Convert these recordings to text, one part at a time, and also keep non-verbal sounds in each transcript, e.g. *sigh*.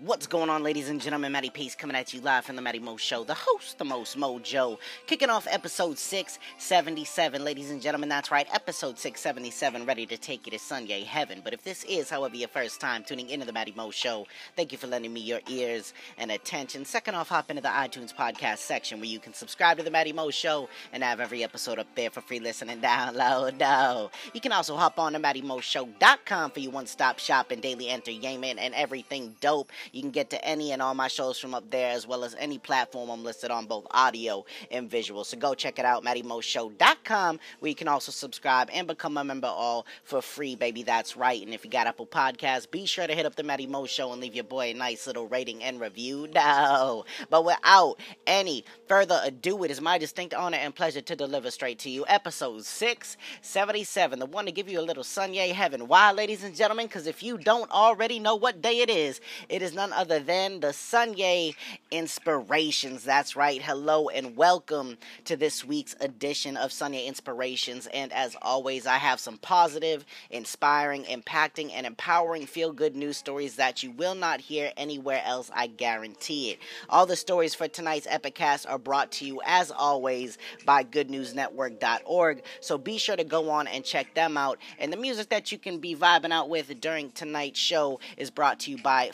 What's going on, ladies and gentlemen? Matty Pace coming at you live from the Matty Mo Show, the host, the most mojo. Kicking off episode 677, ladies and gentlemen. That's right, episode 677, ready to take you to Sunday heaven. But if this is, however, your first time tuning into the Matty Mo Show, thank you for lending me your ears and attention. Second off, hop into the iTunes podcast section where you can subscribe to the Matty Mo Show and have every episode up there for free listening download. *laughs* No. You can also hop on to MattyMoShow.com for your one stop shop and daily entertainment and everything dope. You can get to any and all my shows from up there, as well as any platform I'm listed on, both audio and visual. So go check it out, MattyMoShow.com, where you can also subscribe and become a member all for free, baby. That's right. And if you got Apple Podcasts, be sure to hit up the Matty Mo Show and leave your boy a nice little rating and review. No. But without any further ado, it is my distinct honor and pleasure to deliver straight to you episode 677, the one to give you a little Sunday heaven. Why, ladies and gentlemen? Because if you don't already know what day it is, it is none other than the Sunyay Inspirations. That's right. Hello and welcome to this week's edition of Sunyay Inspirations. And as always, I have some positive, inspiring, impacting, and empowering feel good news stories that you will not hear anywhere else. I guarantee it. All the stories for tonight's Epicast are brought to you, as always, by goodnewsnetwork.org. So be sure to go on and check them out. And the music that you can be vibing out with during tonight's show is brought to you by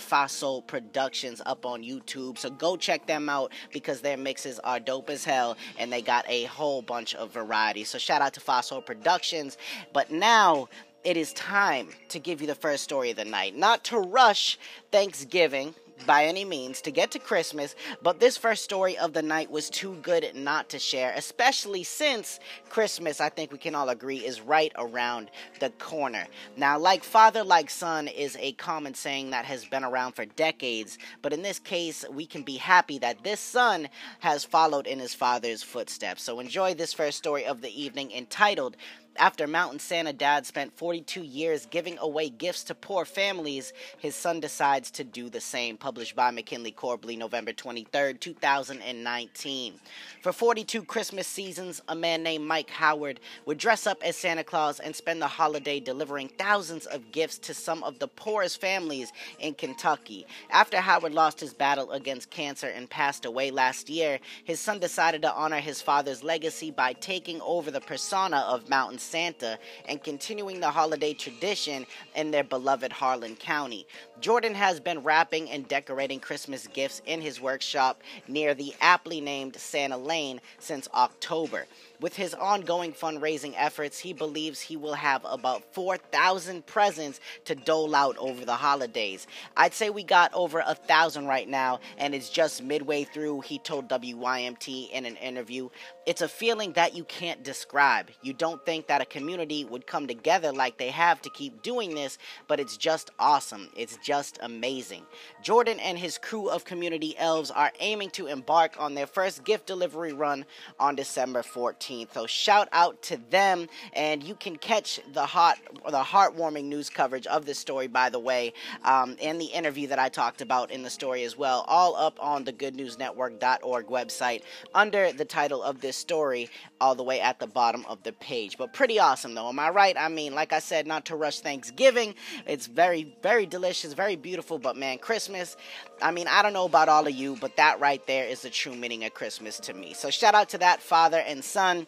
Fossil Productions up on YouTube. So go check them out because their mixes are dope as hell and they got a whole bunch of variety. So shout out to Fossil Productions. But now it is time to give you the first story of the night. Not to rush Thanksgiving by any means to get to Christmas, but this first story of the night was too good not to share, especially since Christmas, I think we can all agree, is right around the corner. Now, like father, like son is a common saying that has been around for decades, but in this case, we can be happy that this son has followed in his father's footsteps. So enjoy this first story of the evening entitled after Mountain Santa Dad spent 42 years giving away gifts to poor families, his son decides to do the same. Published by McKinley Corbley, November 23, 2019. For 42 Christmas seasons, a man named Mike Howard would dress up as Santa Claus and spend the holiday delivering thousands of gifts to some of the poorest families in Kentucky. After Howard lost his battle against cancer and passed away last year, his son decided to honor his father's legacy by taking over the persona of Mountain Santa and continuing the holiday tradition in their beloved Harlan County. Jordan has been wrapping and decorating Christmas gifts in his workshop near the aptly named Santa Lane since October. With his ongoing fundraising efforts, he believes he will have about 4,000 presents to dole out over the holidays. I'd say we got over a thousand right now, and it's just midway through, he told WYMT in an interview. It's a feeling that you can't describe. You don't think that a community would come together like they have to keep doing this, but it's just awesome. It's just amazing. Jordan and his crew of community elves are aiming to embark on their first gift delivery run on December 14th. So shout out to them, and you can catch the hot, the heartwarming news coverage of this story, by the way, um, and the interview that I talked about in the story as well, all up on the GoodNewsNetwork.org website under the title of this story, all the way at the bottom of the page. But pretty awesome, though. Am I right? I mean, like I said, not to rush Thanksgiving. It's very, very delicious, very beautiful. But man, Christmas. I mean, I don't know about all of you, but that right there is the true meaning of Christmas to me. So shout out to that father and son.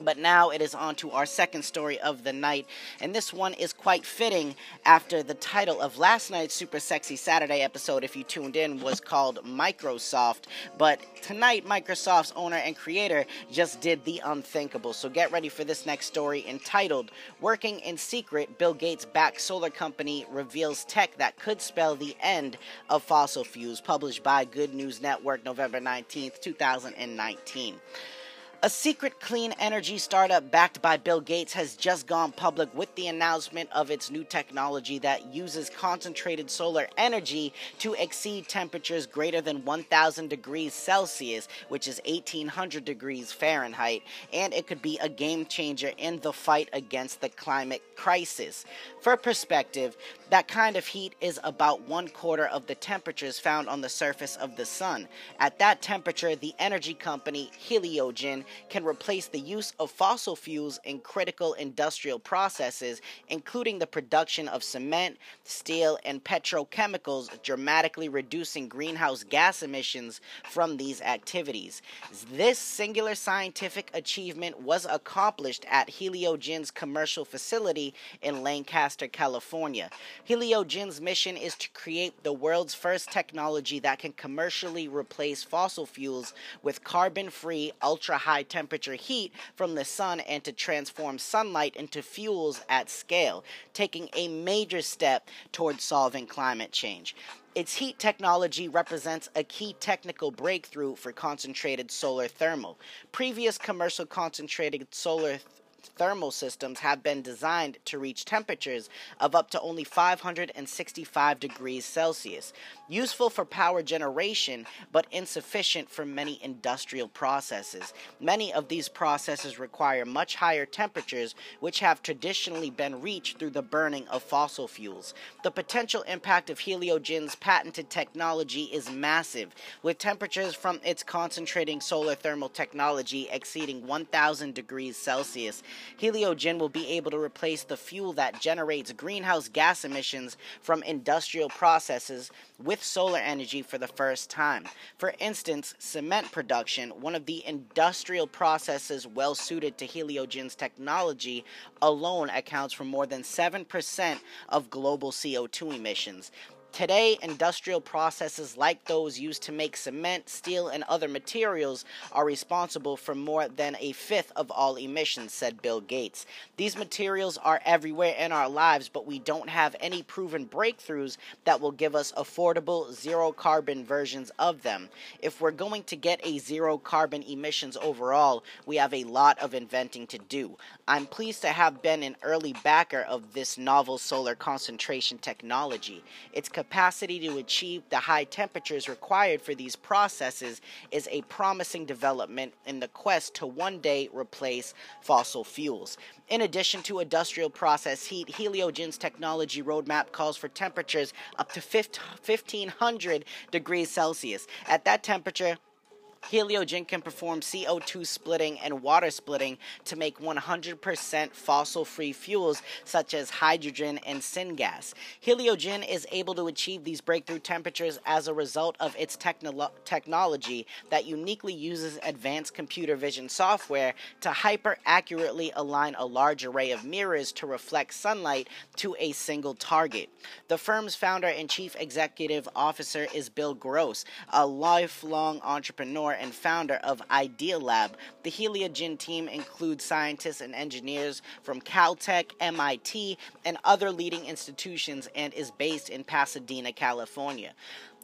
But now it is on to our second story of the night, and this one is quite fitting after the title of last night's Super Sexy Saturday episode, if you tuned in, was called Microsoft. But tonight, Microsoft's owner and creator just did the unthinkable. So get ready for this next story entitled Working in Secret Bill Gates backed solar company reveals tech that could spell the end of fossil fuels, published by Good News Network, November 19th, 2019. A secret clean energy startup backed by Bill Gates has just gone public with the announcement of its new technology that uses concentrated solar energy to exceed temperatures greater than 1000 degrees Celsius, which is 1800 degrees Fahrenheit, and it could be a game changer in the fight against the climate crisis. For perspective, That kind of heat is about one quarter of the temperatures found on the surface of the sun. At that temperature, the energy company Heliogen can replace the use of fossil fuels in critical industrial processes, including the production of cement, steel, and petrochemicals, dramatically reducing greenhouse gas emissions from these activities. This singular scientific achievement was accomplished at Heliogen's commercial facility in Lancaster, California. Heliogen's mission is to create the world's first technology that can commercially replace fossil fuels with carbon free, ultra high temperature heat from the sun and to transform sunlight into fuels at scale, taking a major step towards solving climate change. Its heat technology represents a key technical breakthrough for concentrated solar thermal. Previous commercial concentrated solar thermal systems have been designed to reach temperatures of up to only 565 degrees Celsius, useful for power generation but insufficient for many industrial processes. Many of these processes require much higher temperatures, which have traditionally been reached through the burning of fossil fuels. The potential impact of Heliogen's patented technology is massive, with temperatures from its concentrating solar thermal technology exceeding 1000 degrees Celsius Heliogen will be able to replace the fuel that generates greenhouse gas emissions from industrial processes with solar energy for the first time. For instance, cement production, one of the industrial processes well suited to Heliogen's technology, alone accounts for more than 7% of global CO2 emissions. Today, industrial processes like those used to make cement, steel, and other materials are responsible for more than a fifth of all emissions, said Bill Gates. These materials are everywhere in our lives, but we don't have any proven breakthroughs that will give us affordable, zero carbon versions of them. If we're going to get a zero carbon emissions overall, we have a lot of inventing to do. I'm pleased to have been an early backer of this novel solar concentration technology. Its capacity to achieve the high temperatures required for these processes is a promising development in the quest to one day replace fossil fuels. In addition to industrial process heat, Heliogen's technology roadmap calls for temperatures up to 1500 degrees Celsius. At that temperature, Heliogen can perform CO2 splitting and water splitting to make 100% fossil free fuels such as hydrogen and syngas. Heliogen is able to achieve these breakthrough temperatures as a result of its technolo- technology that uniquely uses advanced computer vision software to hyper accurately align a large array of mirrors to reflect sunlight to a single target. The firm's founder and chief executive officer is Bill Gross, a lifelong entrepreneur and founder of Idealab. The Heliogen team includes scientists and engineers from Caltech, MIT, and other leading institutions and is based in Pasadena, California.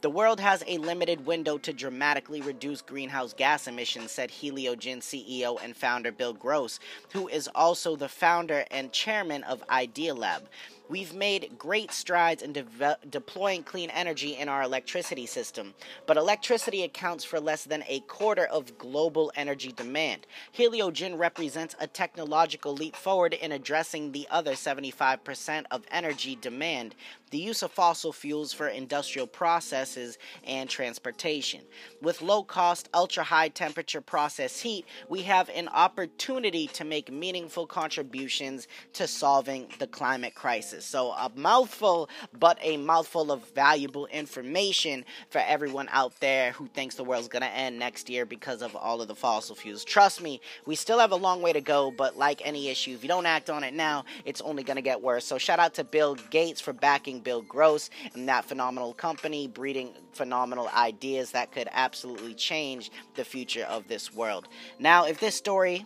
The world has a limited window to dramatically reduce greenhouse gas emissions, said Heliogen CEO and founder Bill Gross, who is also the founder and chairman of Idealab. We've made great strides in de- deploying clean energy in our electricity system, but electricity accounts for less than a quarter of global energy demand. Heliogen represents a technological leap forward in addressing the other 75% of energy demand the use of fossil fuels for industrial processes and transportation. With low cost, ultra high temperature process heat, we have an opportunity to make meaningful contributions to solving the climate crisis. So, a mouthful, but a mouthful of valuable information for everyone out there who thinks the world's going to end next year because of all of the fossil fuels. Trust me, we still have a long way to go, but like any issue, if you don't act on it now, it's only going to get worse. So, shout out to Bill Gates for backing Bill Gross and that phenomenal company, breeding phenomenal ideas that could absolutely change the future of this world. Now, if this story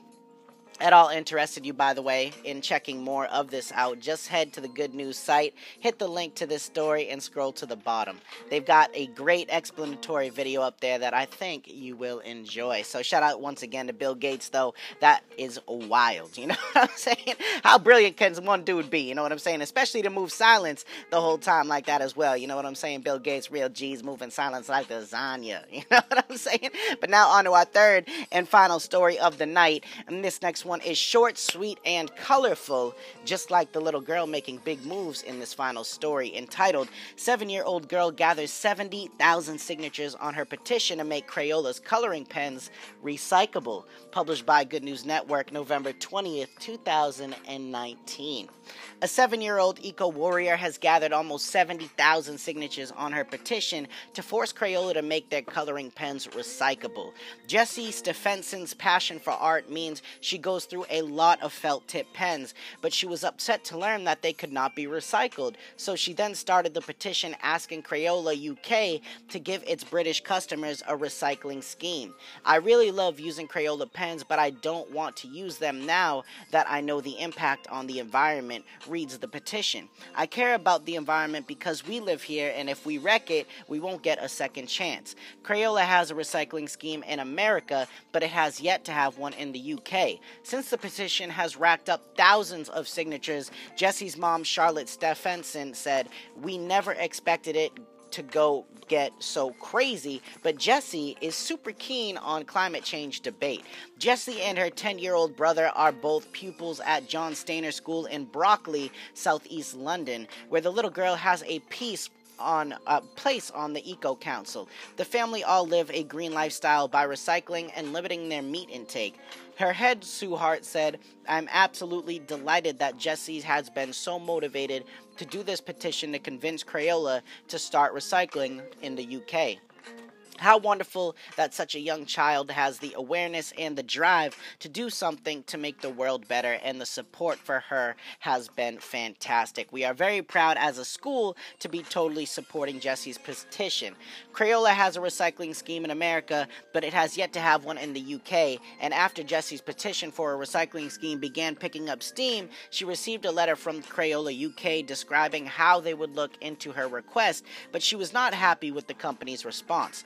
at all interested you, by the way, in checking more of this out, just head to the Good News site, hit the link to this story, and scroll to the bottom. They've got a great explanatory video up there that I think you will enjoy. So, shout out once again to Bill Gates, though. That is wild. You *laughs* know what I'm saying? How brilliant can one dude be? You know what I'm saying? Especially to move silence the whole time like that as well. You know what I'm saying? Bill Gates, real G's, moving silence like lasagna. *laughs* You know what I'm saying? But now, on to our third and final story of the night. And this next one is short, sweet, and colorful, just like the little girl making big moves in this final story, entitled Seven Year Old Girl Gathers 70,000 Signatures on Her Petition to Make Crayola's Coloring Pens Recyclable, published by Good News Network, November 20th, 2019. A seven year old eco warrior has gathered almost 70,000 signatures on her petition to force Crayola to make their coloring pens recyclable. Jessie Stephenson's passion for art means she goes through a lot of felt tip pens, but she was upset to learn that they could not be recycled. So she then started the petition asking Crayola UK to give its British customers a recycling scheme. I really love using Crayola pens, but I don't want to use them now that I know the impact on the environment, reads the petition. I care about the environment because we live here, and if we wreck it, we won't get a second chance. Crayola has a recycling scheme in America, but it has yet to have one in the UK. Since the petition has racked up thousands of signatures, Jesse's mom, Charlotte Stephenson, said, We never expected it to go get so crazy, but Jesse is super keen on climate change debate. Jesse and her 10 year old brother are both pupils at John Stainer School in Brockley, southeast London, where the little girl has a piece on a place on the Eco Council. The family all live a green lifestyle by recycling and limiting their meat intake. Her head, Sue Hart said, I'm absolutely delighted that Jessie has been so motivated to do this petition to convince Crayola to start recycling in the UK. How wonderful that such a young child has the awareness and the drive to do something to make the world better, and the support for her has been fantastic. We are very proud as a school to be totally supporting Jessie's petition. Crayola has a recycling scheme in America, but it has yet to have one in the UK. And after Jessie's petition for a recycling scheme began picking up steam, she received a letter from Crayola UK describing how they would look into her request, but she was not happy with the company's response.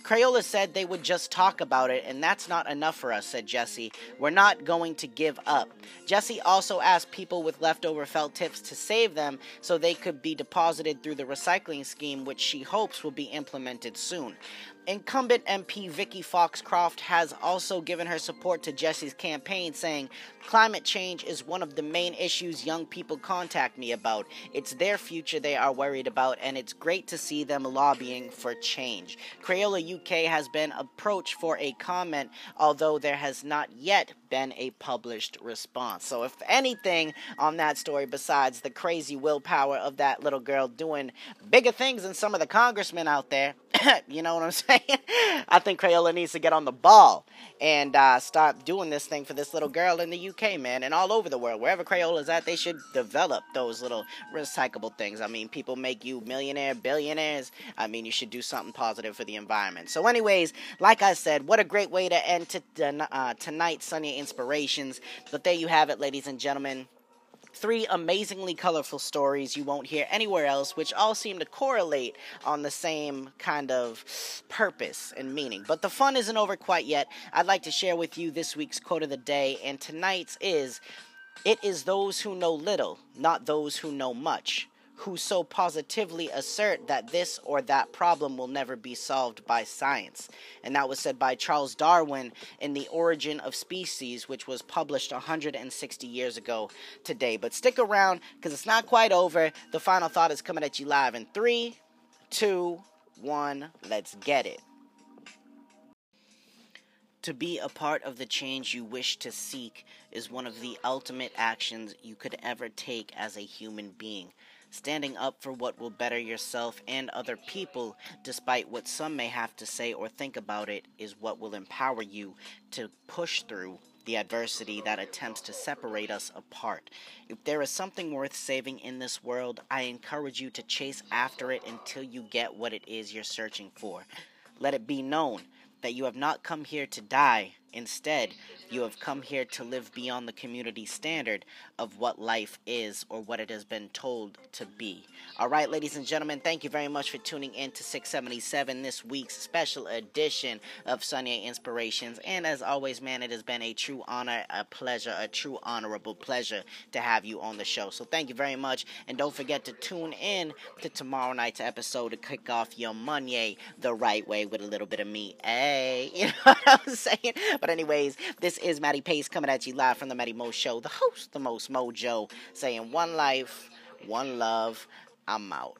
Crayola said they would just talk about it, and that's not enough for us, said Jesse. We're not going to give up. Jesse also asked people with leftover felt tips to save them so they could be deposited through the recycling scheme, which she hopes will be implemented soon. Incumbent MP Vicky Foxcroft has also given her support to Jesse's campaign, saying, Climate change is one of the main issues young people contact me about. It's their future they are worried about, and it's great to see them lobbying for change. Crayola UK has been approached for a comment, although there has not yet been a published response. So, if anything on that story, besides the crazy willpower of that little girl doing bigger things than some of the congressmen out there, *coughs* you know what I'm *laughs* saying? I think Crayola needs to get on the ball and uh, start doing this thing for this little girl in the UK, man, and all over the world. Wherever Crayola's at, they should develop those little recyclable things. I mean, people make you millionaire, billionaires. I mean, you should do something positive for the environment. So, anyways, like I said, what a great way to end to, uh, tonight's Sunyay Inspirations. But there you have it, ladies and gentlemen three amazingly colorful stories you won't hear anywhere else, which all seem to correlate on the same kind of purpose and meaning. But the fun isn't over quite yet. I'd like to share with you this week's quote of the day, and tonight's is It is those who know little, not those who know much who so positively assert that this or that problem will never be solved by science. And that was said by Charles Darwin in The Origin of Species, which was published 160 years ago today. But stick around because it's not quite over. The final thought is coming at you live in three, two, one. Let's get it. To be a part of the change you wish to seek is one of the ultimate actions you could ever take as a human being. Standing up for what will better yourself and other people, despite what some may have to say or think about it, is what will empower you to push through the adversity that attempts to separate us apart. If there is something worth saving in this world, I encourage you to chase after it until you get what it is you're searching for. Let it be known that you have not come here to die, Instead, you have come here to live beyond the community standard of what life is or what it has been told to be. All right, ladies and gentlemen, thank you very much for tuning in to 677, this week's special edition of Sunyay Inspirations. And as always, man, it has been a true honor, a pleasure, a true honorable pleasure to have you on the show. So thank you very much. And don't forget to tune in to tomorrow night's episode to kick off your Monday the right way with a little bit of me. Hey, *laughs* you know what I'm saying? But anyways, this is Matty Pace coming at you live from the Matty Mo Show, the host, the most mojo, saying one life, one love. I'm out.